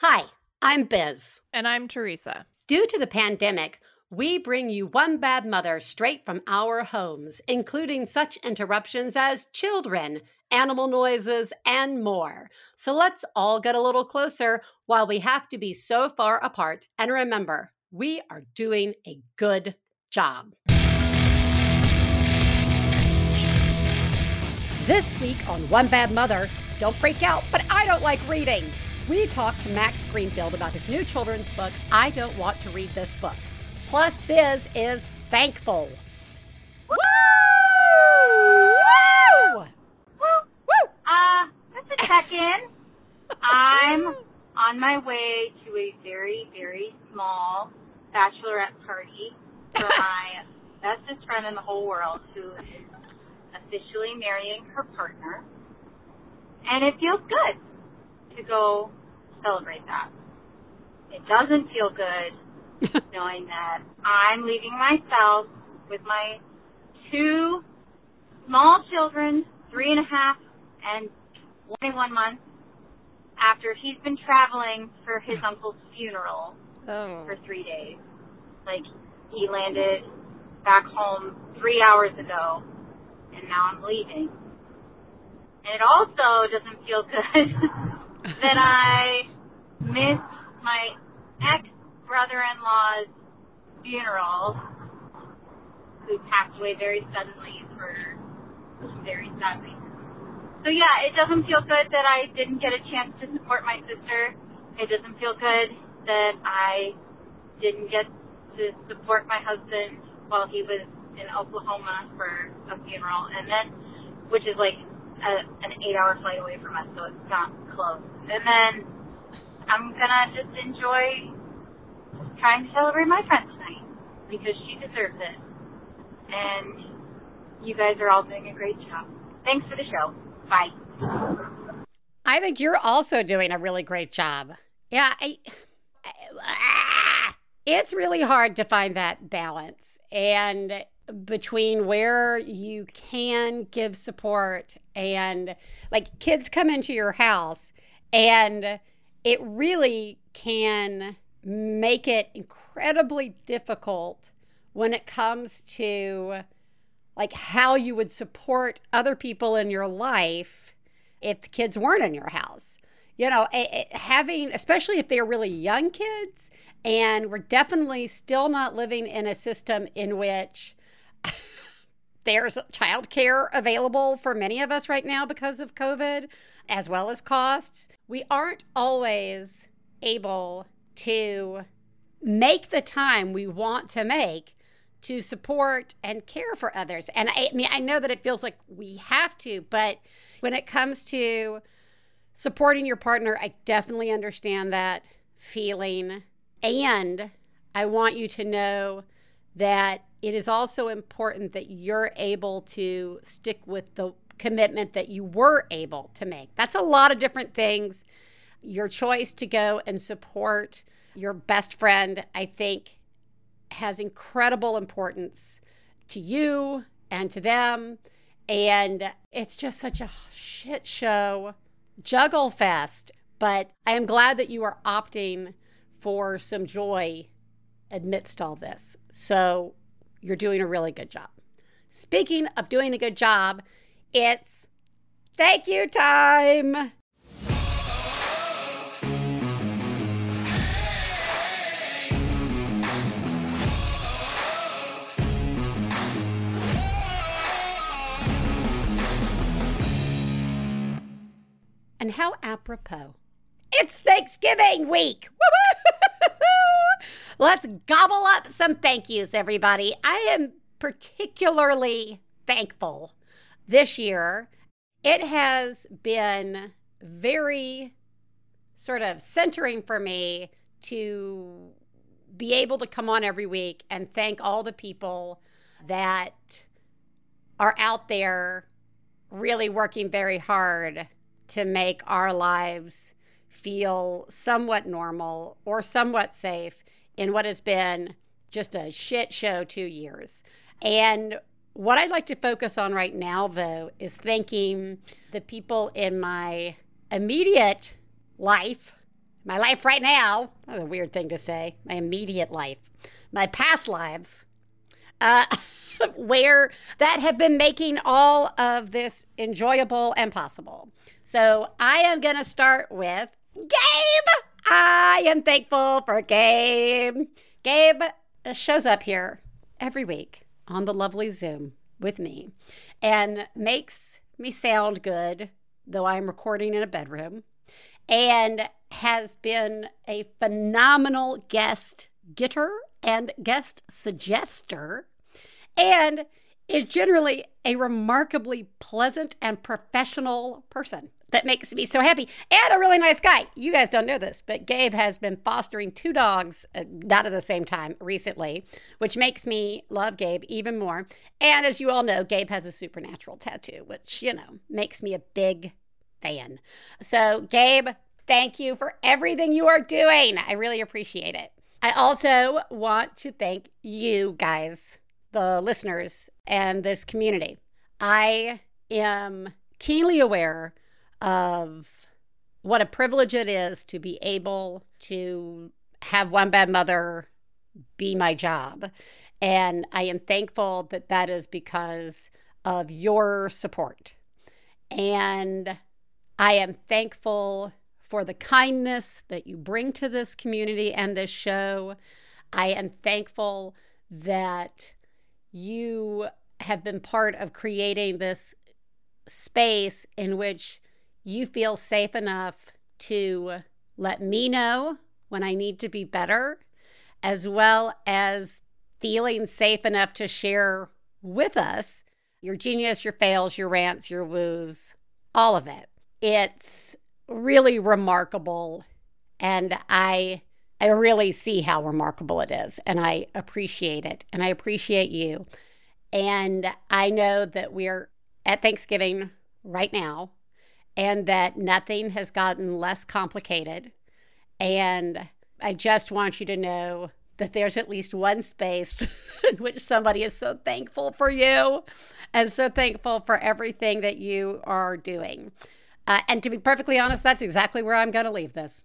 Hi, I'm Biz. And I'm Theresa. Due to the pandemic, we bring you One Bad Mother straight from our homes, including such interruptions as children, animal noises, and more. So let's all get a little closer while we have to be so far apart. And remember, we are doing a good job. This week on One Bad Mother, don't freak out, but I don't like reading. We talked to Max Greenfield about his new children's book, I Don't Want to Read This Book. Plus, Biz is thankful. Woo! Woo! Woo! Uh, just a check-in. I'm on my way to a very, very small bachelorette party for my bestest friend in the whole world who is officially marrying her partner. And it feels good to go celebrate that. It doesn't feel good knowing that I'm leaving myself with my two small children, three and a half and 21 months, after he's been traveling for his uncle's funeral Oh. for three days. Like, he landed back home three hours ago, and now I'm leaving. And it also doesn't feel good that I missed my ex brother in law's funeral, who passed away very suddenly for very sad. So yeah, it doesn't feel good that I didn't get a chance to support my sister. It doesn't feel good that I didn't get to support my husband while he was in Oklahoma for a funeral, and then, which is like a, an eight-hour flight away from us, so it's not close. And then I'm gonna just enjoy trying to celebrate my friend tonight because she deserves it. And you guys are all doing a great job. Thanks for the show. Bye. I think you're also doing a really great job. Yeah, I, I- ah, it's really hard to find that balance and between where you can give support and like kids come into your house and it really can make it incredibly difficult when it comes to like how you would support other people in your life if the kids weren't in your house. You know, having, especially if they're really young kids, and we're definitely still not living in a system in which there's childcare available for many of us right now because of COVID, as well as costs. We aren't always able to make the time we want to make to support and care for others. And I, I mean, I know that it feels like we have to, but when it comes to supporting your partner, I definitely understand that feeling. And I want you to know that it is also important that you're able to stick with the commitment that you were able to make. That's a lot of different things. Your choice to go and support your best friend, I think, has incredible importance to you and to them. And it's just such a shit show, juggle fest. But I am glad that you are opting for some joy amidst all this. So you're doing a really good job. Speaking of doing a good job, it's thank you time. And how apropos. It's Thanksgiving week. Let's gobble up some thank yous, everybody. I am particularly thankful this year. It has been very sort of centering for me to be able to come on every week and thank all the people that are out there really working very hard to make our lives feel somewhat normal or somewhat safe in what has been just a shit show two years. And what I'd like to focus on right now, though, is thanking the people in my immediate life my life right now, that's a weird thing to say, my immediate life, my past lives, uh, where that have been making all of this enjoyable and possible. So I am going to start with Gabe. I am thankful for Gabe. Gabe shows up here every week on the lovely Zoom with me and makes me sound good, though I'm recording in a bedroom, and has been a phenomenal guest getter and guest suggester, and is generally a remarkably pleasant and professional person that makes me so happy. And a really nice guy. You guys don't know this, but Gabe has been fostering two dogs, uh, not at the same time, recently, which makes me love Gabe even more. And as you all know, Gabe has a supernatural tattoo, which, you know, makes me a big fan. So, Gabe, thank you for everything you are doing. I really appreciate it. I also want to thank you guys, the listeners, and this community. I am keenly aware of what a privilege it is to be able to have one bad mother be my job. And I am thankful that that is because of your support. And I am thankful for the kindness that you bring to this community and this show. I am thankful that you have been part of creating this space in which you feel safe enough to let me know when I need to be better, as well as feeling safe enough to share with us your genius, your fails, your rants, your woos, all of it. It's really remarkable and I I really see how remarkable it is and I appreciate it and I appreciate you. And I know that we're at Thanksgiving right now and that nothing has gotten less complicated. And I just want you to know that there's at least one space in which somebody is so thankful for you and so thankful for everything that you are doing. Uh, and to be perfectly honest, that's exactly where I'm going to leave this.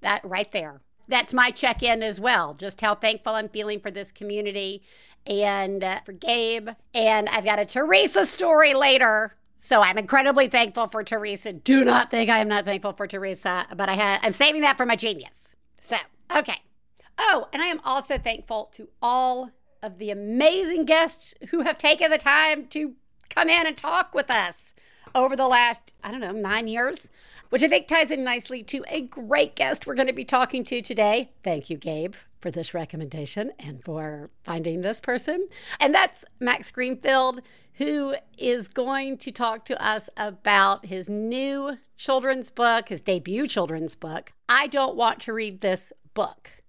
That right there. That's my check in as well, just how thankful I'm feeling for this community and uh, for Gabe. And I've got a Theresa story later so I'm incredibly thankful for Theresa. Do not think I am not thankful for Theresa, but I had I'm saving that for my genius. So, okay. Oh, and I am also thankful to all of the amazing guests who have taken the time to come in and talk with us over the last, I don't know, nine years, which I think ties in nicely to a great guest we're going to be talking to today. Thank you, Gabe, for this recommendation and for finding this person. And that's Max Greenfield who is going to talk to us about his new children's book, his debut children's book. I don't want to read this book.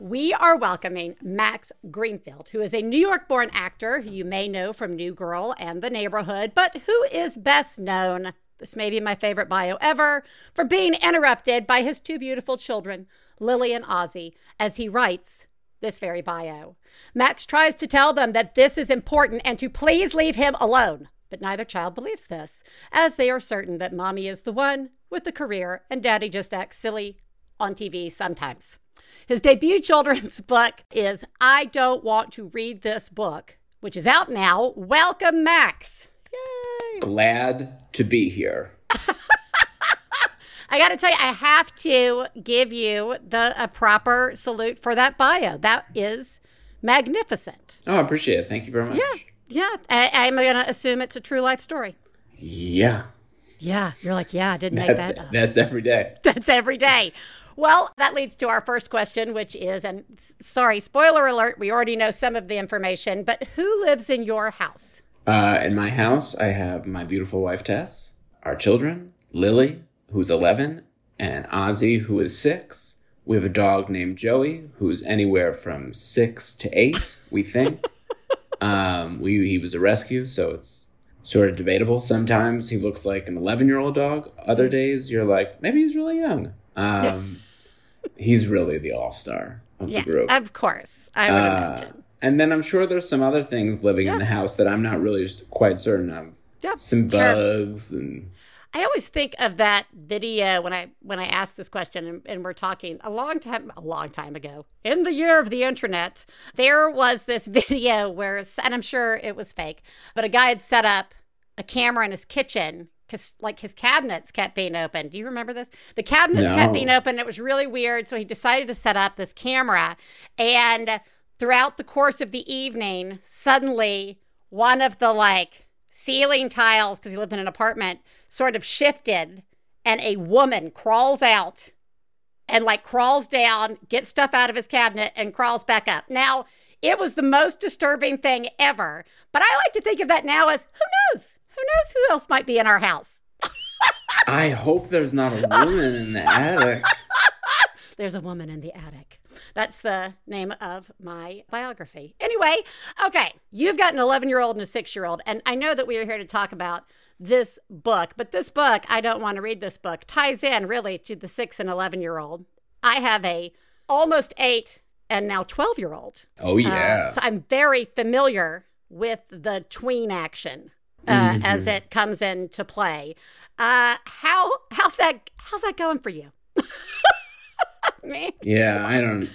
we are welcoming Max Greenfield, who is a New York born actor who you may know from New Girl and The Neighborhood, but who is best known, this may be my favorite bio ever, for being interrupted by his two beautiful children, Lily and Ozzy, as he writes this very bio. Max tries to tell them that this is important and to please leave him alone. But neither child believes this, as they are certain that mommy is the one with the career and daddy just acts silly on TV sometimes. His debut children's book is I Don't Want to Read This Book, which is out now. Welcome, Max. Yay. Glad to be here. I got to tell you, I have to give you the a proper salute for that bio. That is magnificent. Oh, I appreciate it. Thank you very much. Yeah, yeah. I, am going to assume it's a true life story. Yeah. Yeah, you're like, yeah, I didn't make that up. That's every day. That's every day. Well, that leads to our first question, which is and sorry, spoiler alert, we already know some of the information, but who lives in your house? Uh, in my house, I have my beautiful wife, Tess, our children, Lily, who's 11, and Ozzy, who is six, We have a dog named Joey, who's anywhere from six to eight, we think. um, we he was a rescue, so it's sort of debatable. Sometimes he looks like an eleven-year-old dog. Other days, you're like, maybe he's really young. Um, he's really the all-star of Yeah, the group. of course. I would Uh, imagine. and then I'm sure there's some other things living in the house that I'm not really quite certain of. Yeah, Some sure. bugs and I always think of that video when I when I asked this question and, and we're talking a long time a long time ago in the year of the internet there was this video where and I'm sure it was fake but a guy had set up a camera in his kitchen because like his cabinets kept being open. Do you remember this? The cabinets kept being open. It was really weird. So he decided to set up this camera and throughout the course of the evening, suddenly one of the like ceiling tiles, because he lived in an apartment, sort of shifted and a woman crawls out and like crawls down, gets stuff out of his cabinet and crawls back up. Now, it was the most disturbing thing ever. But I like to think of that now as who knows? Who knows who else might be in our house? I hope there's not a woman in the attic. There's a woman in the attic. That's the name of my biography. Anyway, okay, you've got an 11 year old and a six year old, and I know that we are here to talk about this book, but this book, I don't want to read this book, ties in really to the six and 11 year old. I have a almost eight and now 12 year old. Oh yeah. Um, so I'm very familiar with the tween action uh, as it comes into play. Uh, how how's that how's that going for you? Me? yeah, I don't.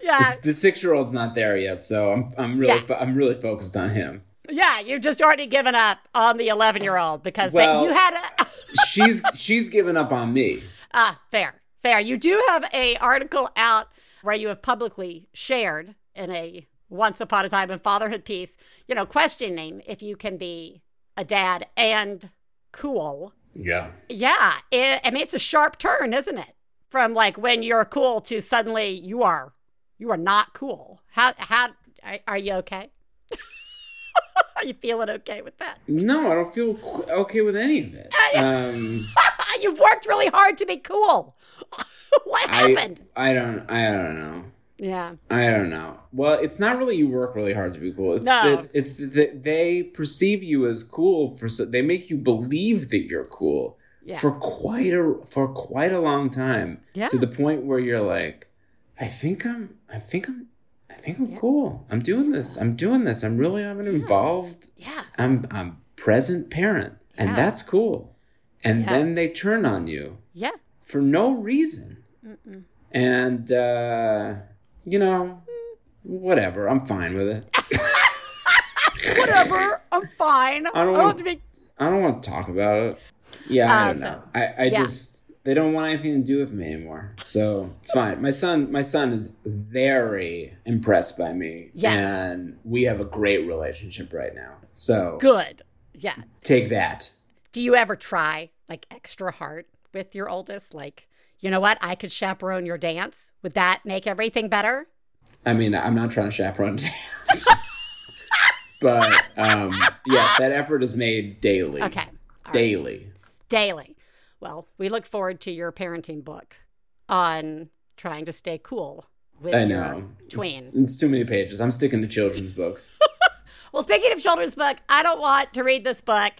Yeah, The, the six-year-old's not there yet, so I'm I'm really Yeah. fo- I'm really focused on him. yeah. You've just already given up on the 11 year old because Well- you had a She's she's given up on me. ah fair fair. You do have a article out where you have publicly shared in a once upon a time in fatherhood piece. You know, questioning if you can be a dad and cool. Yeah. Yeah, it, I mean it's a sharp turn, isn't it? From like when you're cool to suddenly you are you are not cool. How how are, you okay? are you feeling okay with that? No, I don't feel okay with any of it. Um, You've worked really hard to be cool. what I happened? I don't I don't know. Yeah. I don't know. Well, it's not really you work really hard to be cool. It's No. that it's that they perceive you as cool for so they make you believe that you're cool Yeah. for quite a for quite a long time. Yeah. To the point where you're like, I think I'm I think I'm I think I'm cool. I'm doing this. I'm doing this. I'm really I'm an involved Yeah. I'm I'm present parent. And that's cool. And Yeah. then they turn on you Yeah. for no reason. And uh, you know, whatever. I'm fine with it. Whatever. I'm fine. I don't don't want- to be I don't want to talk about it. Yeah, I don't know. I, I yeah. just they don't want anything to do with me anymore. So it's fine. My son my son is very impressed by me. Yeah. And we have a great relationship right now. So good. Yeah. take that. Do you ever try like extra hard with your oldest? Like, you know what? I could chaperone your dance. Would that make everything better? I mean, I'm not trying to chaperone dance. but um yes, that effort is made daily. Okay. All right. Daily. Daily. Well, we look forward to your parenting book on trying to stay cool with I your know. tween. It's, it's too many pages. I'm sticking to children's books. Well, speaking of children's book, I don't want to read this book.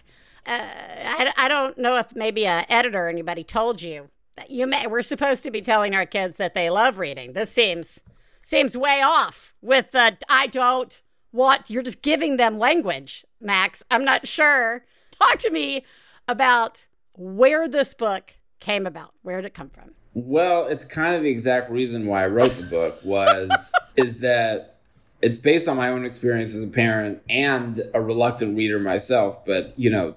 Uh, I, I don't know if maybe a editor or anybody told you you may. We're supposed to be telling our kids that they love reading. This seems seems way off with the I don't want. You're just giving them language, Max. I'm not sure. Talk to me about where this book came about. Where did it come from? Well, it's kind of the exact reason why I wrote the book was is that it's based on my own experience as a parent and a reluctant reader myself, but you know,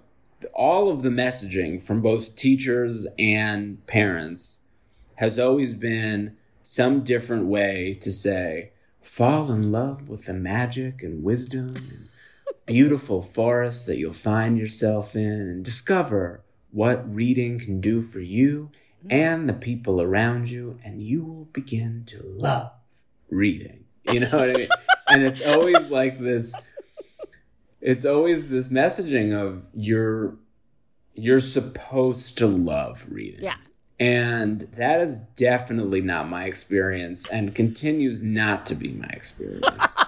all of the messaging from both teachers and parents has always been some different way to say fall in love with the magic and wisdom and beautiful forest that you'll find yourself in and discover what reading can do for you and the people around you, and you will begin to love reading. You know what I mean? and it's always like this. It's always this messaging of you're you're supposed to love reading. Yeah. And that is definitely not my experience and continues not to be my experience.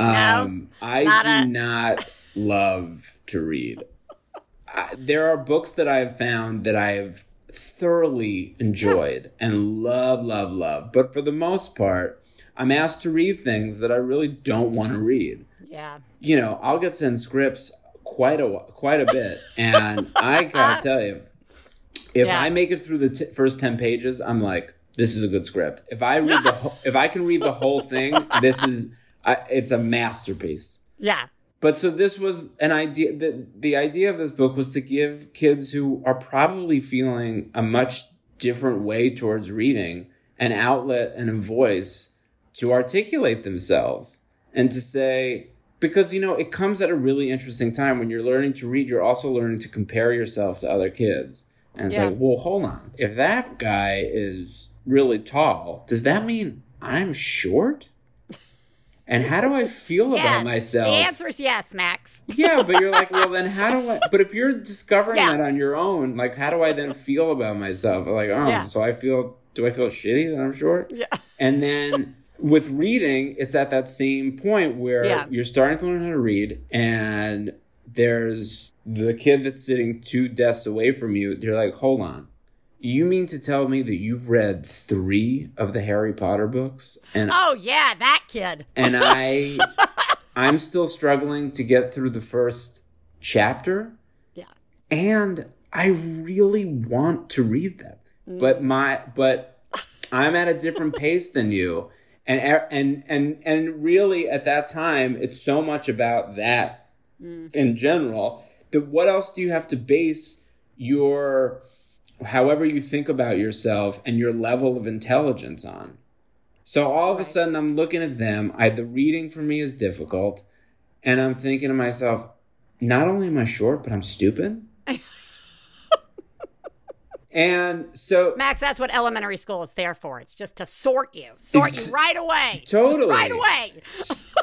um, I not do a- not love to read. I, there are books that I have found that I have thoroughly enjoyed and love, love, love. But for the most part, I'm asked to read things that I really don't want to read Yeah. you know, I'll get sent scripts quite a quite a bit, and I gotta tell you, if Yeah. I make it through the t- first ten pages, I'm like, this is a good script. If I read the whole, if I can read the whole thing, this is I, it's a masterpiece. Yeah. But so this was an idea. The, the idea of this book was to give kids who are probably feeling a much different way towards reading an outlet and a voice to articulate themselves and to say, because, you know, it comes at a really interesting time when you're learning to read, you're also learning to compare yourself to other kids. And it's Yeah. like, well, hold on. If that guy is really tall, does that mean I'm short? And how do I feel about myself? The answer is yes, Max. Yeah, but you're like, well, then how do I? But if you're discovering Yeah. that on your own, like, how do I then feel about myself? Like, oh, Yeah. so I feel, do I feel shitty that I'm short? Yeah. And then with reading, it's at that same point where Yeah. you're starting to learn how to read, and there's the kid that's sitting two desks away from you. You're like, hold on. You mean to tell me that you've read three of the Harry Potter books? And Oh yeah, that kid. and I I'm still struggling to get through the first chapter Yeah. and I really want to read them. But mm. my but I'm at a different pace than you. And and and and really at that time it's so much about that mm. in general that what else do you have to base your however you think about yourself and your level of intelligence on? So all of a sudden, I'm looking at them. I the reading for me is difficult, and I'm thinking to myself, not only am I short, but I'm stupid. and so Max, that's what elementary school is there for. It's just to sort you, sort you right away. Just Totally. right away.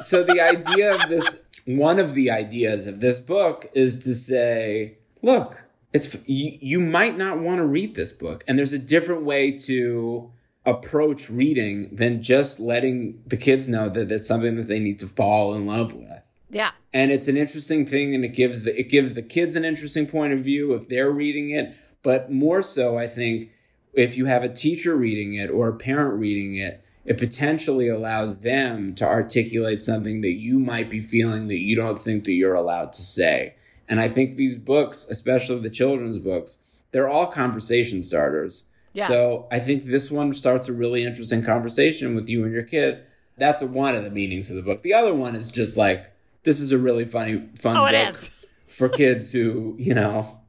so the idea of this one of the ideas of this book is to say look it's you, you might not want to read this book and there's a different way to approach reading than just letting the kids know that it's something that they need to fall in love with Yeah. and it's an interesting thing and it gives the it gives the kids an interesting point of view if they're reading it but more so i think if you have a teacher reading it or a parent reading it it potentially allows them to articulate something that you might be feeling that you don't think that you're allowed to say. And i think these books especially the children's books they're all conversation starters. Yeah. so i think this one starts a really interesting conversation with you and your kid. That's one of the meanings of the book. The other one is just like this is a really funny fun Oh, book for kids who you know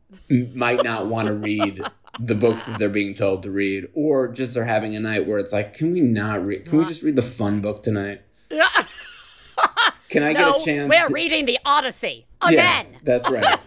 might not want to read the books that they're being told to read or just are having a night where it's like can we not read can we just read the fun book tonight can i no, get a chance we're to- reading the Odyssey Yeah, again. that's right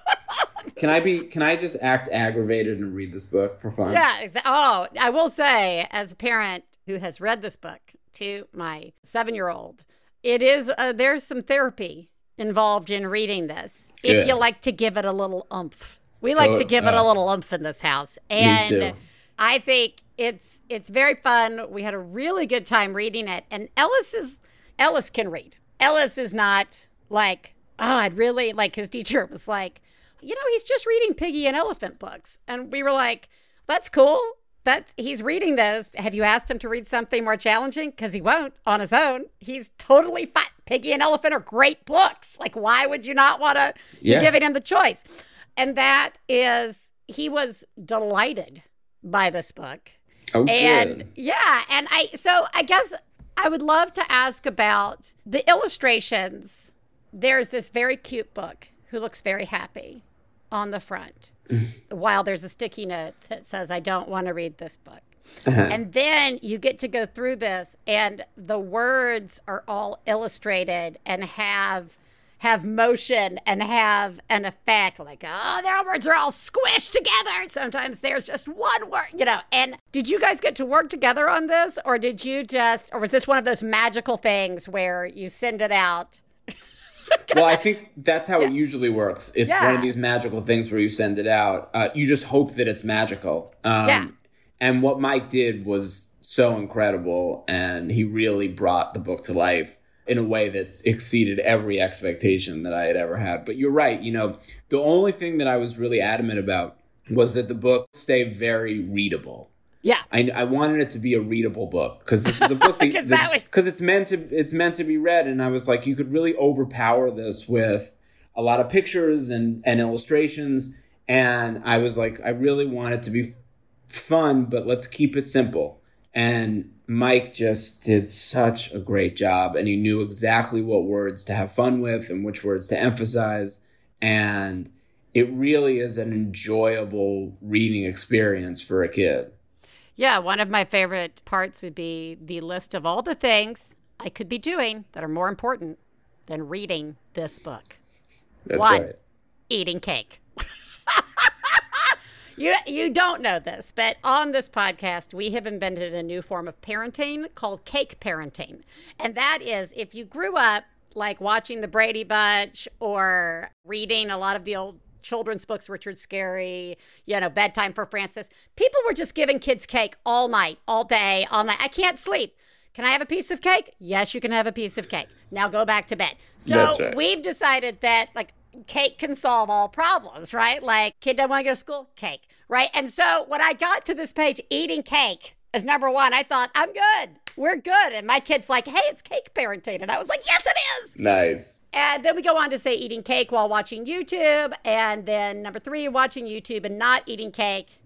can i be can i just act aggravated and read this book for fun Yeah. exa- Oh, I will say, as a parent who has read this book to my seven-year-old, it is uh, there's some therapy involved in reading this. If you like to give it a little oomph, we like to Tot- give it a uh, little oomph in this house, and. I think it's it's very fun. We had a really good time reading it, and Ellis is Ellis can read. Ellis is not like oh, I'd really like his teacher was like, you know, he's just reading Piggie and Elephant books, and we were like, that's cool. That he's reading those. Have you asked him to read something more challenging? Because he won't on his own. He's totally fine. Piggie and Elephant are great books. Like, why would you not want to? Yeah. You're giving him the choice, and that is he was delighted by this book. oh And good. yeah, and I so I guess I would love to ask about the illustrations. There's this very cute book who looks very happy on the front, while there's a sticky note that says, I don't want to read this book. And then you get to go through this, and the words are all illustrated and have have motion and have an effect like oh their words are all squished together sometimes there's just one word you know and did you guys get to work together on this or did you just or was this one of those magical things where you send it out well, I think that's how it usually works. It's one of these magical things where you send it out. Uh, you just hope that it's magical. Um, Yeah. And what Mike did was so incredible, and he really brought the book to life in a way that exceeded every expectation that I had ever had. But you're right. You know, the only thing that I was really adamant about was that the book stay very readable. Yeah. I, I wanted it to be a readable book because this is a book 'Cause that that's because it's meant to it's meant to be read and I was like you could really overpower this with a lot of pictures and and illustrations and I was like I really want it to be fun but let's keep it simple and Mike just did such a great job and he knew exactly what words to have fun with and which words to emphasize and it really is an enjoyable reading experience for a kid. Yeah, one of my favorite parts would be the list of all the things I could be doing that are more important than reading this book. That's One. right. Eating cake. you you don't know this, but on this podcast we have invented a new form of parenting called cake parenting. And that is if you grew up like watching the Brady Bunch or reading a lot of the old children's books, Richard Scarry, you know, Bedtime for Frances, people were just giving kids cake all night, all day, all night. I can't sleep. Can I have a piece of cake? Yes, you can have a piece of cake. Now go back to bed. So right. we've decided that like cake can solve all problems, right? Like kid doesn't want to go to school, cake, right? And so when I got to this page, eating cake as number one, I thought I'm good. We're good. And my kid's like, hey, it's cake parenting, and I was like, yes, it is. Nice. And then we go on to say eating cake while watching YouTube. And then number three, watching YouTube and not eating cake.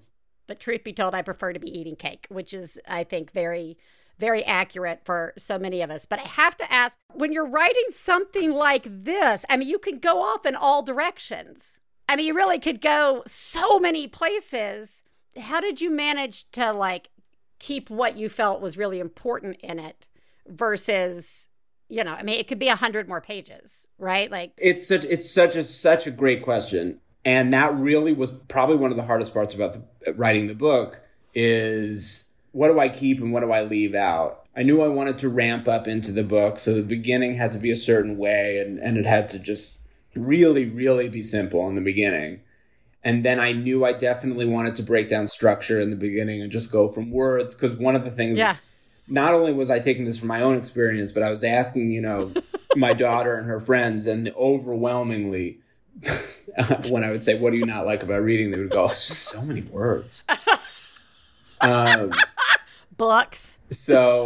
But truth be told, I prefer to be eating cake, which is, I think, very, very accurate for so many of us. But I have to ask when you're writing something like this, I mean, you can go off in all directions. I mean, you really could go so many places. How did you manage to like keep what you felt was really important in it versus you know i mean it could be a hundred more pages right like It's such it's such a such a great question, and that really was probably one of the hardest parts about the, writing the book is what do I keep and what do I leave out. I knew I wanted to ramp up into the book, so the beginning had to be a certain way, and and it had to just really really be simple in the beginning. And then I knew I definitely wanted to break down structure in the beginning and just go from words because one of the things yeah not only was I taking this from my own experience, but I was asking, you know, my daughter and her friends, and overwhelmingly, when I would say, "What do you not like about reading?" they would go, "It's just so many words." um, books. So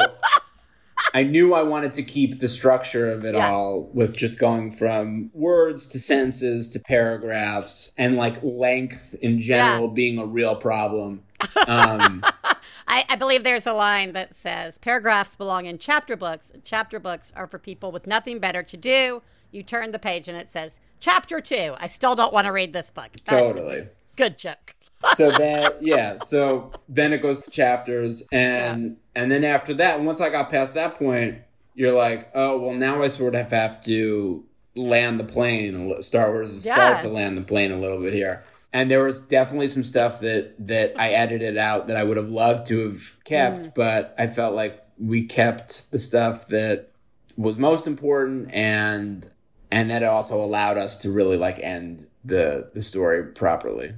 I knew I wanted to keep the structure of it Yeah. all with just going from words to sentences to paragraphs and like length in general being a real problem. Um, I, I believe there's a line that says paragraphs belong in chapter books. Chapter books are for people with nothing better to do. You turn the page and it says chapter two. I still don't want to read this book. That totally. good joke so that yeah so then it goes to chapters and and then after that once i got past that point you're like oh well now i sort of have to land the plane star wars Yeah. start to land the plane a little bit here. And there was definitely some stuff that that i edited out that i would have loved to have kept mm. but i felt like we kept the stuff that was most important and and that also allowed us to really like end the the story properly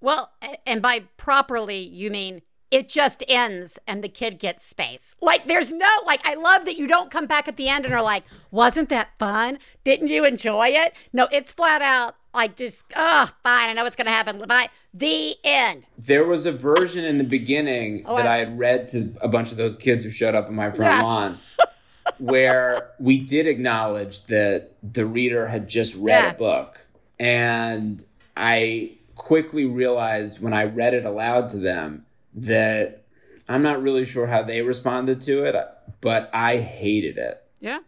well and by properly you mean it just ends and the kid gets space like there's no like i love that you don't come back at the end and are like wasn't that fun didn't you enjoy it no it's flat out like just oh fine i know what's gonna happen bye the end There was a version in the beginning Oh, that I- I had read to a bunch of those kids who showed up in my front Yeah. lawn where we did acknowledge that the reader had just read Yeah. a book. And I quickly realized when I read it aloud to them that I'm not really sure how they responded to it, but I hated it. yeah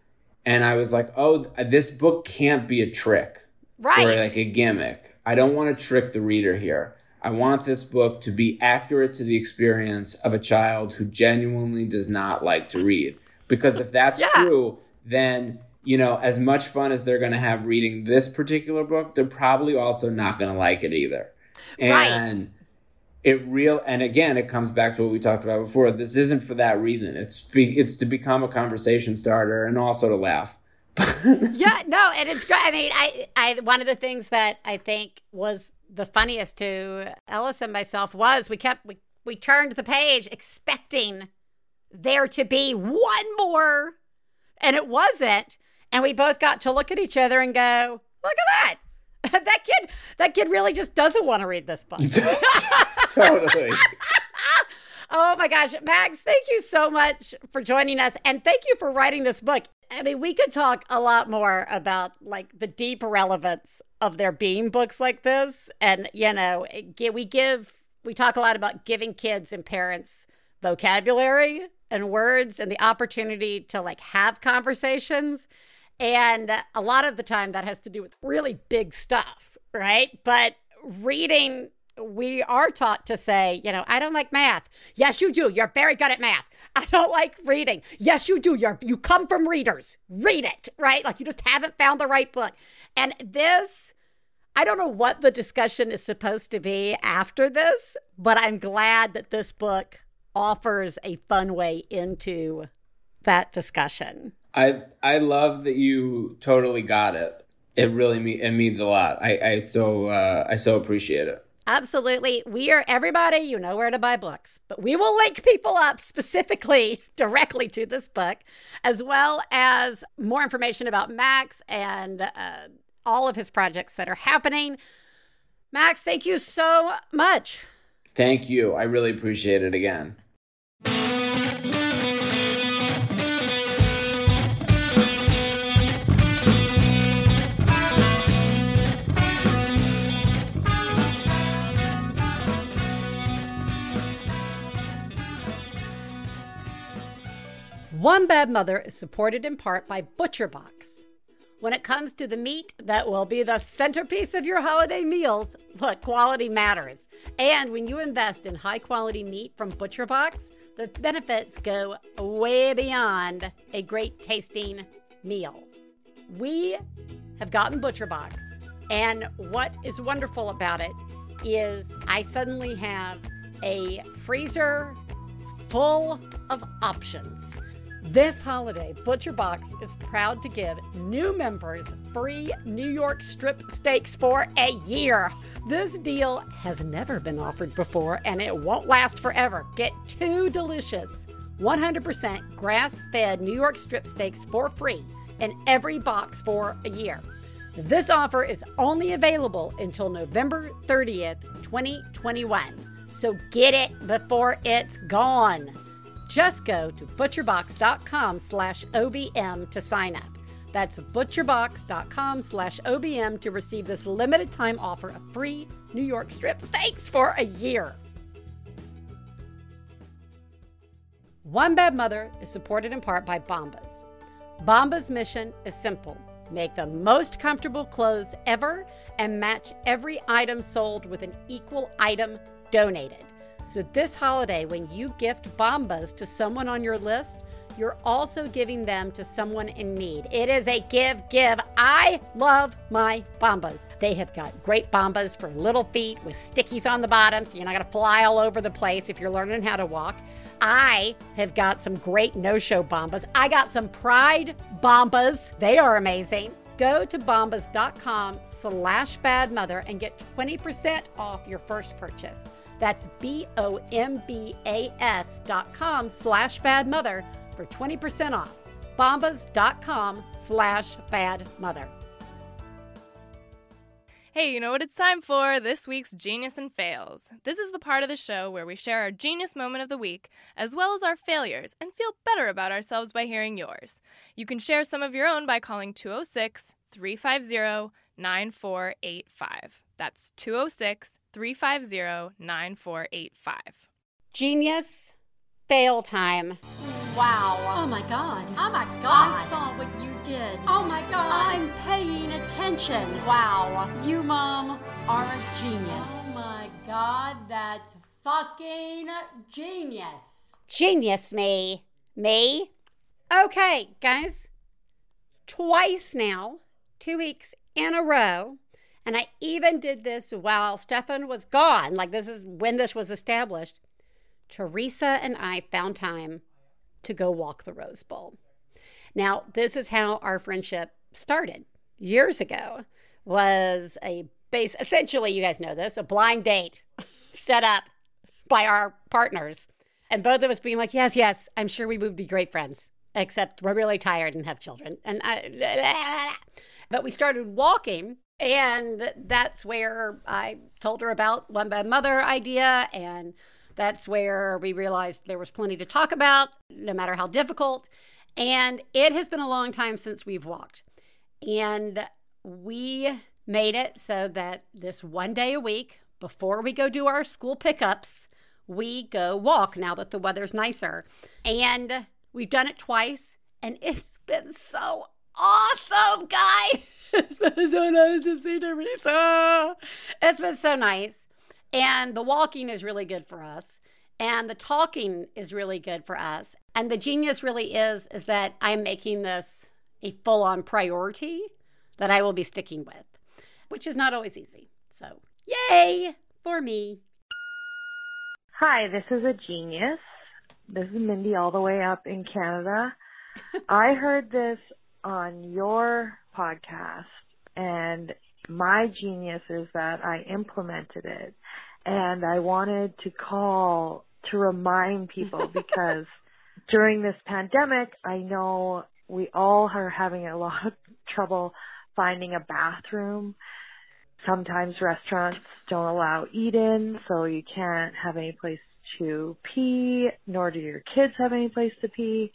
And I was like, oh, this book can't be a trick right or like a gimmick. I don't want to trick the reader here. I want this book to be accurate to the experience of a child who genuinely does not like to read. Because if that's Yeah. true, then, you know, as much fun as they're going to have reading this particular book, they're probably also not going to like it either. Right. And it real and again it comes back to what we talked about before this isn't for that reason it's be, it's to become a conversation starter and also to laugh yeah, no, and it's great. I mean, I, I, one of the things that I think was the funniest to Ellis and myself was we kept we we turned the page expecting there to be one more, and it wasn't. And we both got to look at each other and go, "Look at that! that kid, that kid really just doesn't want to read this book." totally. oh my gosh, Max! Thank you so much for joining us, and thank you for writing this book. I mean, we could talk a lot more about like the deep relevance of there being books like this. And, you know, we give, we talk a lot about giving kids and parents vocabulary and words and the opportunity to like have conversations. And a lot of the time that has to do with really big stuff, right? But reading we are taught to say, you know, I don't like math. Yes, you do. You're very good at math. I don't like reading. Yes, you do. You're you come from readers. Read it, right? Like you just haven't found the right book. And this, I don't know what the discussion is supposed to be after this, but I'm glad that this book offers a fun way into that discussion. I I love that you totally got it. It really me it means a lot. I I so uh, I so appreciate it. Absolutely. We are everybody, you know where to buy books, but we will link people up specifically directly to this book, as well as more information about Max and uh, all of his projects that are happening. Max, thank you so much. Thank you. I really appreciate it again. One Bad Mother is supported in part by ButcherBox. When it comes to the meat that will be the centerpiece of your holiday meals, look, quality matters. And when you invest in high quality meat from ButcherBox, the benefits go way beyond a great tasting meal. We have gotten ButcherBox, and what is wonderful about it is I suddenly have a freezer full of options. This holiday, ButcherBox is proud to give new members free New York strip steaks for a year. This deal has never been offered before and it won't last forever. Get two delicious 100% grass fed New York strip steaks for free in every box for a year. This offer is only available until November 30th, 2021. So get it before it's gone. Just go to butcherbox.com slash OBM to sign up. That's butcherbox.com slash OBM to receive this limited time offer of free New York strip steaks for a year. One Bad Mother is supported in part by Bombas. Bombas' mission is simple make the most comfortable clothes ever and match every item sold with an equal item donated. So, this holiday, when you gift Bombas to someone on your list, you're also giving them to someone in need. It is a give, give. I love my Bombas. They have got great Bombas for little feet with stickies on the bottom, so you're not to fly all over the place if you're learning how to walk. I have got some great no show Bombas. I got some Pride Bombas. They are amazing. Go to bombas.com slash badmother and get 20% off your first purchase. That's B-O-M-B-A-S dot com slash bad mother for 20% off. Bombas.com slash bad mother. Hey, you know what it's time for? This week's Genius and Fails. This is the part of the show where we share our genius moment of the week, as well as our failures, and feel better about ourselves by hearing yours. You can share some of your own by calling 206 350 9485. That's 206 350 9485. Genius fail time. Wow. Oh my god. Oh my god. I saw what you did. Oh my god. I'm paying attention. Wow. You, Mom, are a genius. Oh my god, that's fucking genius. Genius me. Me? Okay, guys. Twice now, two weeks in a row, and I even did this while Stefan was gone. Like, this is when this was established. Theresa and I found time to go walk the Rose Bowl. Now, this is how our friendship started years ago. Was a base essentially, you guys know this, a blind date set up by our partners. And both of us being like, yes, yes, I'm sure we would be great friends, except we're really tired and have children. And I, but we started walking, and that's where I told her about one bad mother idea, and that's where we realized there was plenty to talk about, no matter how difficult. And it has been a long time since we've walked. And we made it so that this one day a week, before we go do our school pickups, we go walk now that the weather's nicer. And we've done it twice, and it's been so awesome, guys. it's been so nice to see Theresa. It's been so nice. And the walking is really good for us. And the talking is really good for us. And the genius really is is that I'm making this a full-on priority that I will be sticking with, which is not always easy. So, yay for me. Hi, this is a genius. This is Mindy all the way up in Canada. I heard this on your podcast and my genius is that I implemented it and I wanted to call to remind people because during this pandemic, I know we all are having a lot of trouble finding a bathroom Sometimes restaurants don't allow eat-in, so you can't have any place to pee, nor do your kids have any place to pee.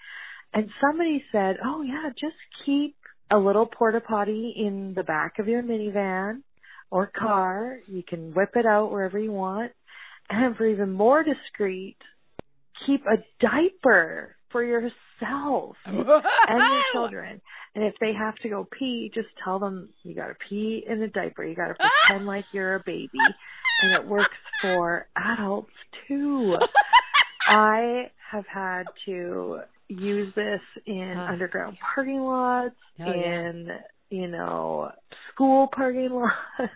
And somebody said, oh yeah, just keep a little porta potty in the back of your minivan or car. You can whip it out wherever you want. And for even more discreet, keep a diaper for yourself and your children. And if they have to go pee, just tell them you gotta pee in a diaper. You gotta pretend like you're a baby. And it works for adults too. I have had to use this in Oh, underground parking lots, Oh, yeah. in, you know, school parking lots.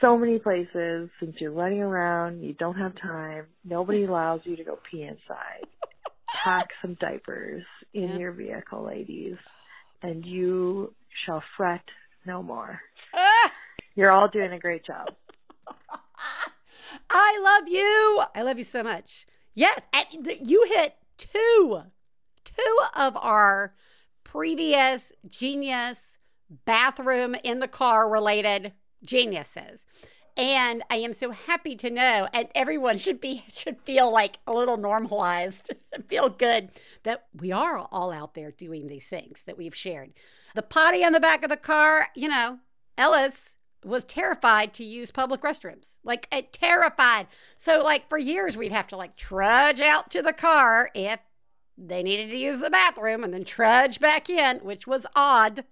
so many places since you're running around, you don't have time, nobody allows you to go pee inside. Pack some diapers in Yeah. your vehicle, ladies, and you shall fret no more. Ah! You're all doing a great job. I love you. I love you so much. Yes, you hit two, two of our previous genius bathroom in the car related geniuses. And I am so happy to know, and everyone should be should feel like a little normalized, feel good that we are all out there doing these things that we've shared. The potty on the back of the car, you know, Ellis was terrified to use public restrooms. Like uh, terrified. So like for years we'd have to like trudge out to the car if they needed to use the bathroom and then trudge back in, which was odd.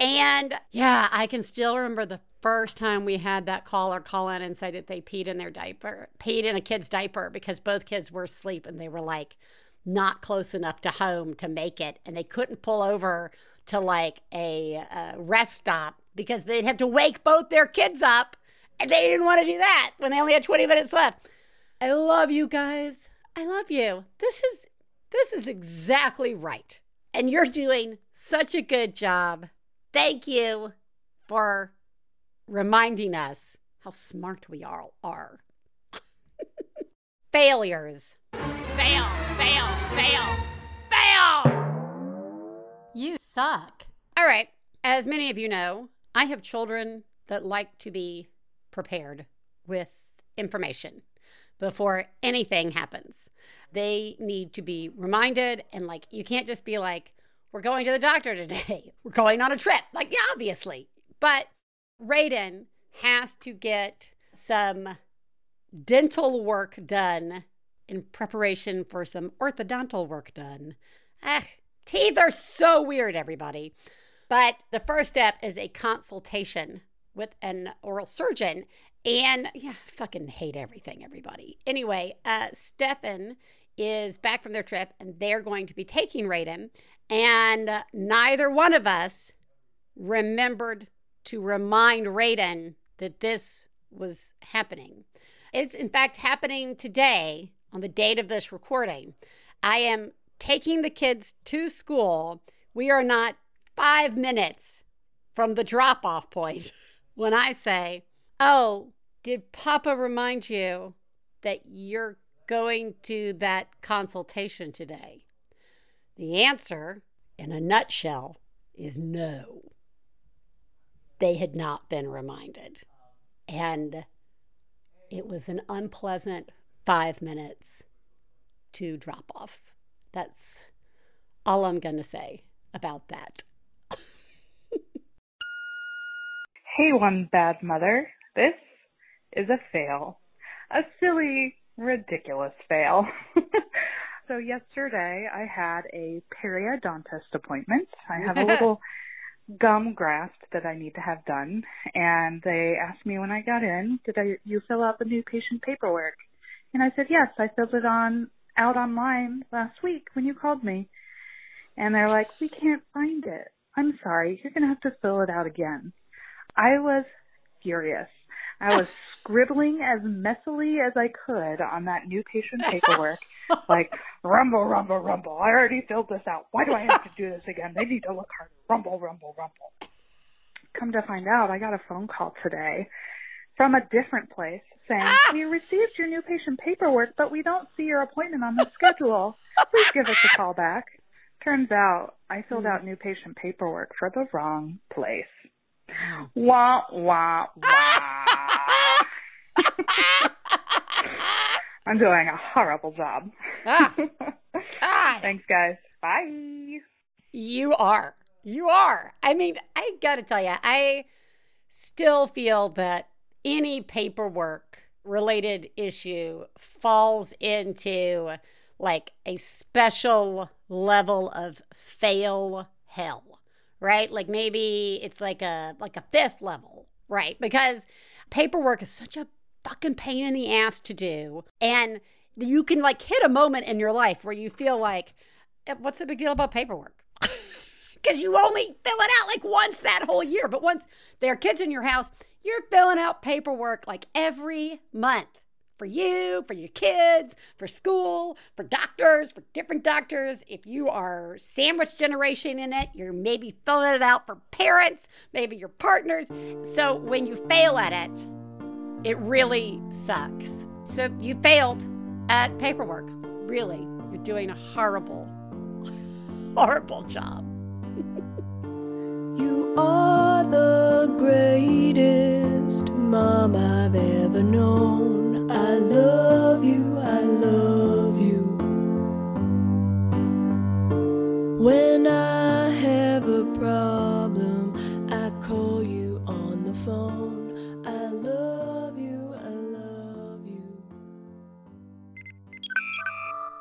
And yeah, I can still remember the first time we had that caller call in and say that they peed in their diaper, peed in a kid's diaper because both kids were asleep and they were like not close enough to home to make it. And they couldn't pull over to like a, uh rest stop because they'd have to wake both their kids up. And they didn't want to do that when they only had 20 minutes left. I love you guys. I love you. This is this is exactly right. And you're doing such a good job. Thank you for reminding us how smart we all are. Failures. Fail, fail, fail, fail! You suck. All right. As many of you know, I have children that like to be prepared with information before anything happens. They need to be reminded, and like, you can't just be like, we're going to the doctor today, we're going on a trip. Like, yeah, obviously. But Raiden has to get some dental work done in preparation for some orthodontal work done. Ah, teeth are so weird, everybody. But the first step is a consultation with an oral surgeon. And yeah, I fucking hate everything, everybody. Anyway, uh, Stefan is back from their trip and they're going to be taking Raiden. And neither one of us remembered to remind Raiden that this was happening. It's in fact happening today on the date of this recording. I am taking the kids to school, we are not five minutes from the drop off point when I say, Oh, did Papa remind you that you're going to that consultation today? The answer, in a nutshell, is no. They had not been reminded. And it was an unpleasant five minutes to drop off. That's all I'm going to say about that. Hey, one bad mother. This is a fail. A silly, ridiculous fail. so yesterday I had a periodontist appointment. I have a little gum graft that I need to have done and they asked me when I got in, did I you fill out the new patient paperwork? And I said, "Yes, I filled it on out online last week when you called me." And they're like, "We can't find it." I'm sorry, you're going to have to fill it out again. I was furious. I was scribbling as messily as I could on that new patient paperwork, like rumble, rumble, rumble. I already filled this out. Why do I have to do this again? They need to look harder. Rumble, rumble, rumble. Come to find out, I got a phone call today from a different place saying, ah! We received your new patient paperwork, but we don't see your appointment on the schedule. Please give us a call back. Turns out I filled out hmm. new patient paperwork for the wrong place. Hmm. Wah, wah, wah. I'm doing a horrible job. Ah, God. Ah. Thanks, guys. Bye. You are. You are. I mean, I got to tell you, I still feel that any paperwork related issue falls into like a special level of fail hell, right? Like maybe it's like a like a fifth level, right? Because paperwork is such a fucking pain in the ass to do. And you can like hit a moment in your life where you feel like, "Eh, what's the big deal about paperwork? Because you only fill it out like once that whole year. But once there are kids in your house, you're filling out paperwork like every month for you, for your kids, for school, for doctors, for different doctors. If you are sandwich generation in it, you're maybe filling it out for parents, maybe your partners. So when you fail at it, it really sucks. So you failed at paperwork. Really, you're doing a horrible, horrible job. You are the greatest mom I've ever known. I love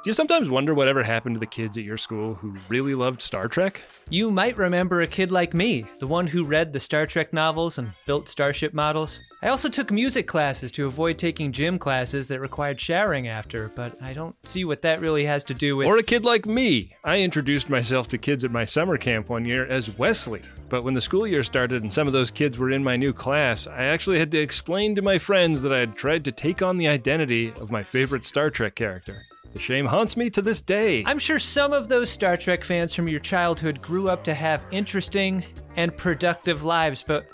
Do you sometimes wonder whatever happened to the kids at your school who really loved Star Trek? You might remember a kid like me, the one who read the Star Trek novels and built starship models. I also took music classes to avoid taking gym classes that required showering after, but I don't see what that really has to do with. Or a kid like me. I introduced myself to kids at my summer camp one year as Wesley. But when the school year started and some of those kids were in my new class, I actually had to explain to my friends that I had tried to take on the identity of my favorite Star Trek character. The shame haunts me to this day. I'm sure some of those Star Trek fans from your childhood grew up to have interesting and productive lives, but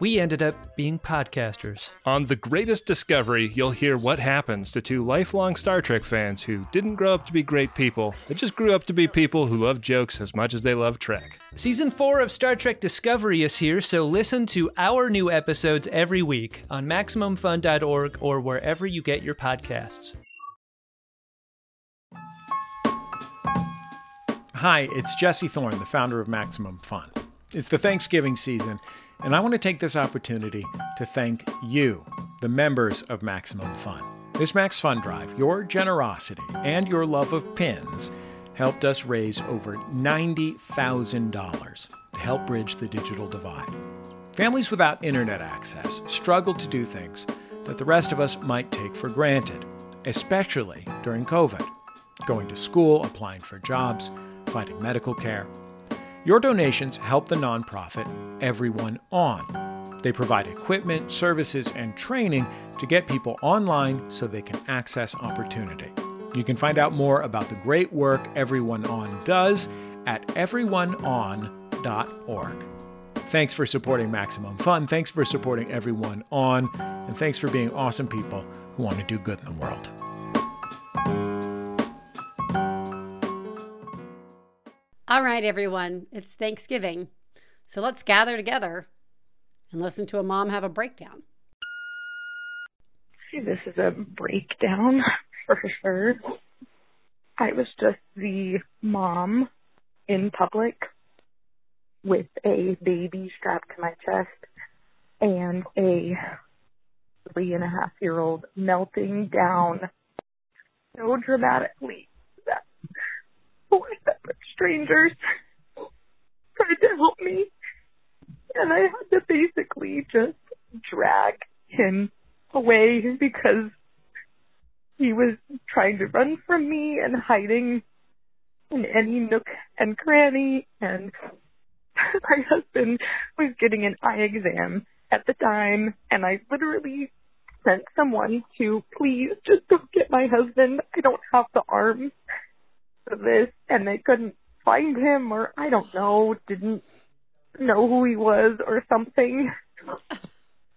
we ended up being podcasters. On The Greatest Discovery, you'll hear what happens to two lifelong Star Trek fans who didn't grow up to be great people, they just grew up to be people who love jokes as much as they love Trek. Season 4 of Star Trek Discovery is here, so listen to our new episodes every week on MaximumFun.org or wherever you get your podcasts. Hi, it's Jesse Thorn, the founder of Maximum Fun. It's the Thanksgiving season, and I want to take this opportunity to thank you, the members of Maximum Fun. This Max Fun Drive, your generosity and your love of pins helped us raise over $90,000 to help bridge the digital divide. Families without internet access struggle to do things that the rest of us might take for granted, especially during COVID going to school, applying for jobs, finding medical care. Your donations help the nonprofit Everyone On. They provide equipment, services, and training to get people online so they can access opportunity. You can find out more about the great work Everyone On does at everyoneon.org. Thanks for supporting Maximum Fun. Thanks for supporting Everyone On. And thanks for being awesome people who want to do good in the world. All right, everyone, it's Thanksgiving. So let's gather together and listen to a mom have a breakdown. See, this is a breakdown for sure. I was just the mom in public with a baby strapped to my chest and a three and a half year old melting down so dramatically strangers tried to help me and I had to basically just drag him away because he was trying to run from me and hiding in any nook and cranny and my husband was getting an eye exam at the time and I literally sent someone to please just go get my husband. I don't have the arms for this and they couldn't find him or I don't know, didn't know who he was or something.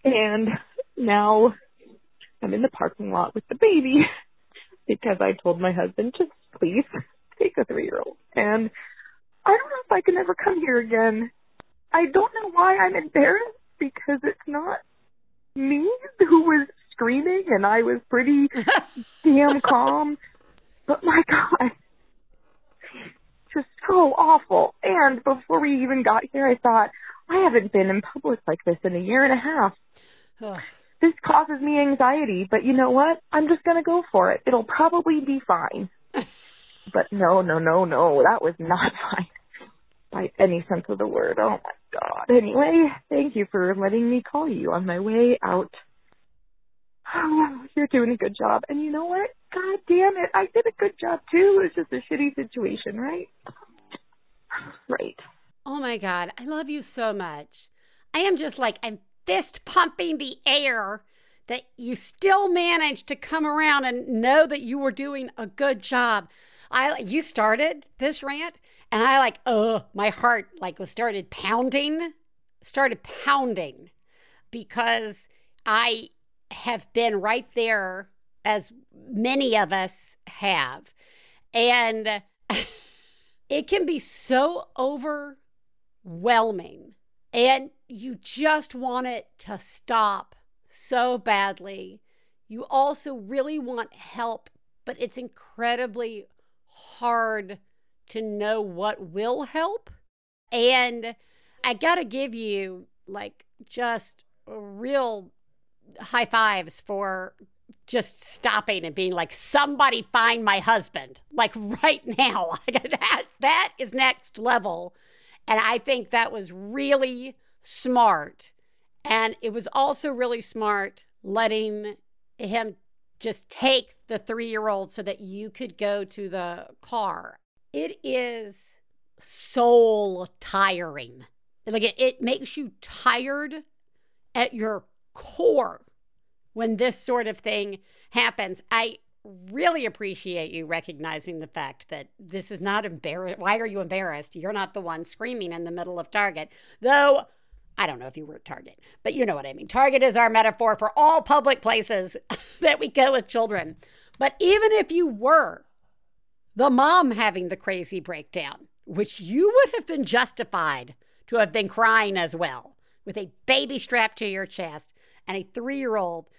And now I'm in the parking lot with the baby because I told my husband, just please take a three year old. And I don't know if I can ever come here again. I don't know why I'm embarrassed because it's not me who was screaming and I was pretty damn calm. But my God, just so awful. And before we even got here, I thought, I haven't been in public like this in a year and a half. this causes me anxiety, but you know what? I'm just going to go for it. It'll probably be fine. but no, no, no, no, that was not fine by any sense of the word. Oh my God. Anyway, thank you for letting me call you on my way out. Oh, you're doing a good job. And you know what? God damn it. I did a good job too. It was just a shitty situation, right? Right. Oh my God. I love you so much. I am just like, I'm fist pumping the air that you still managed to come around and know that you were doing a good job. I you started this rant and I like oh my heart like started pounding started pounding because I have been right there as many of us have and it can be so overwhelming and you just want it to stop so badly. You also really want help, but it's incredibly hard to know what will help. And I got to give you like just real high fives for just stopping and being like, somebody find my husband, like right now. that, that is next level. And I think that was really smart. And it was also really smart letting him just take the three year old so that you could go to the car. It is soul tiring. Like it, it makes you tired at your core when this sort of thing happens. I really appreciate you recognizing the fact that this is not embarrassed. Why are you embarrassed? You're not the one screaming in the middle of Target. Though, I don't know if you were at Target, but you know what I mean. Target is our metaphor for all public places that we go with children. But even if you were the mom having the crazy breakdown, which you would have been justified to have been crying as well, with a baby strapped to your chest and a three year old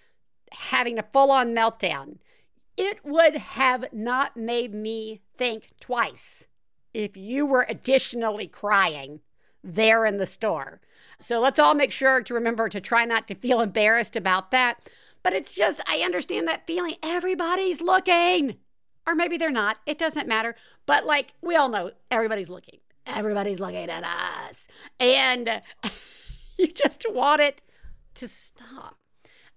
having a full on meltdown, it would have not made me think twice if you were additionally crying there in the store. So let's all make sure to remember to try not to feel embarrassed about that. But it's just, I understand that feeling. Everybody's looking. Or maybe they're not. It doesn't matter. But like, we all know everybody's looking. Everybody's looking at us. And you just want it to stop.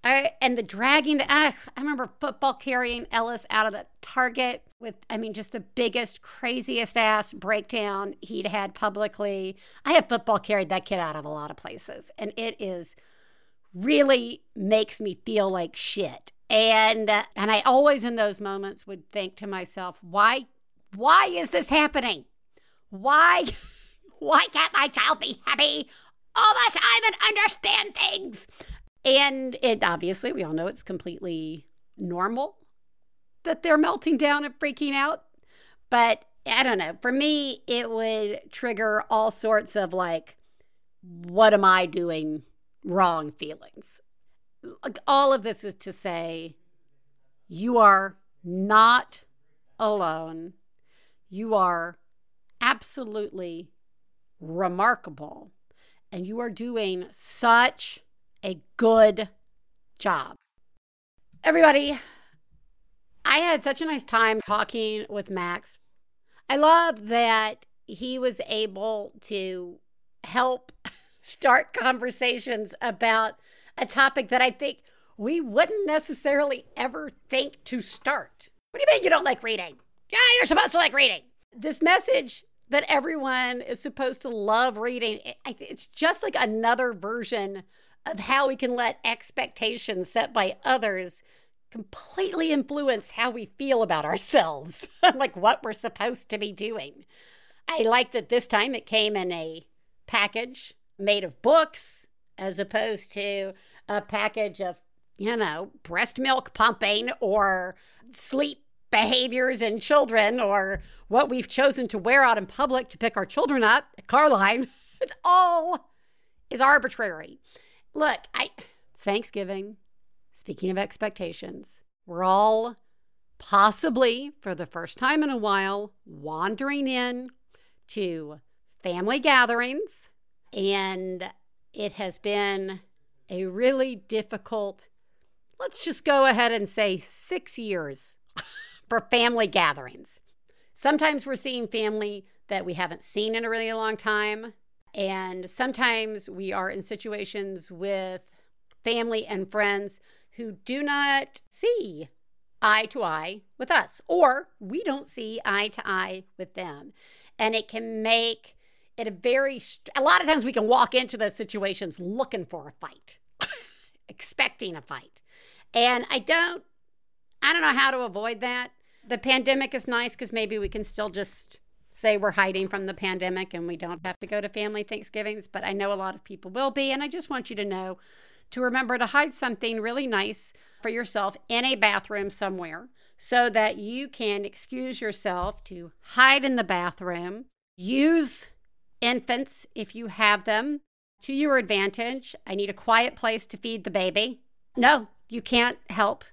I, and the dragging, uh, I remember football carrying Ellis out of the Target with, I mean, just the biggest, craziest ass breakdown he'd had publicly. I have football carried that kid out of a lot of places, and it is really makes me feel like shit. And uh, and I always in those moments would think to myself, why why is this happening? Why why can't my child be happy all the time and understand things? And it obviously we all know it's completely normal that they're melting down and freaking out. But I don't know. For me, it would trigger all sorts of like, what am I doing wrong feelings. Like, all of this is to say, you are not alone. You are absolutely remarkable. And you are doing such a good job. Everybody, I had such a nice time talking with Max. I love that he was able to help start conversations about a topic that I think we wouldn't necessarily ever think to start. What do you mean you don't like reading? Yeah, you're supposed to like reading. This message that everyone is supposed to love reading, it's just like another version of how we can let expectations set by others completely influence how we feel about ourselves, like what we're supposed to be doing. I like that this time it came in a package made of books as opposed to a package of, you know, breast milk pumping or sleep behaviors in children or what we've chosen to wear out in public to pick our children up at Carline. It all is arbitrary. Look, I it's Thanksgiving. Speaking of expectations, we're all possibly for the first time in a while wandering in to family gatherings and it has been a really difficult, let's just go ahead and say six years for family gatherings. Sometimes we're seeing family that we haven't seen in a really long time. And sometimes we are in situations with family and friends who do not see eye to eye with us, or we don't see eye to eye with them. And it can make it a very, a lot of times we can walk into those situations looking for a fight, expecting a fight. And I don't, I don't know how to avoid that. The pandemic is nice because maybe we can still just say we're hiding from the pandemic and we don't have to go to family Thanksgivings, but I know a lot of people will be. And I just want you to know to remember to hide something really nice for yourself in a bathroom somewhere so that you can excuse yourself to hide in the bathroom, use infants if you have them to your advantage. I need a quiet place to feed the baby. No, you can't help.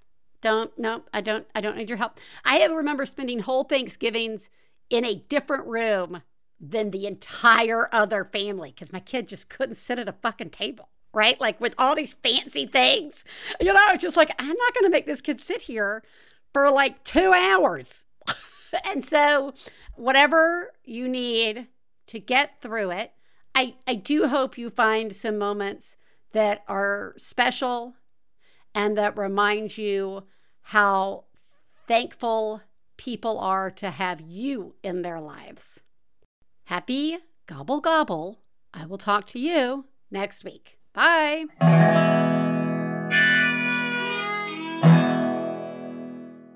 Don't, no, I don't, I don't need your help. I remember spending whole Thanksgivings in a different room than the entire other family because my kid just couldn't sit at a fucking table, right? Like with all these fancy things. You know, it's just like, I'm not going to make this kid sit here for like two hours. and so, whatever you need to get through it. I, I do hope you find some moments that are special and that remind you how thankful people are to have you in their lives. Happy gobble gobble. I will talk to you next week. Bye.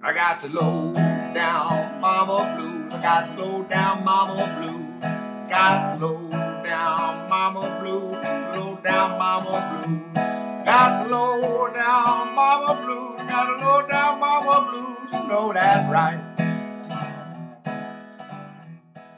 I got to low down mama blues. I got to low down mama blues. Got to low down mama blue, low down mama blue. Got to low down mama blue, got to low down mama blues, you know that's right.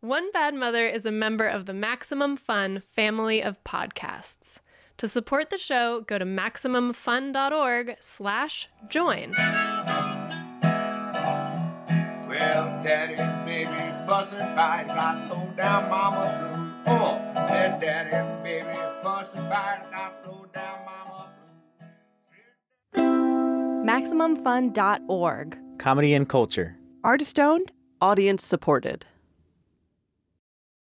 One Bad Mother is a member of the Maximum Fun family of podcasts. To support the show, go to MaximumFun.org slash join. Well, daddy and baby fussing fight, got low down mama blue. Oh, said daddy and baby fussing fight, got low down mama blue. MaximumFun.org. Comedy and culture. Artist owned, audience supported.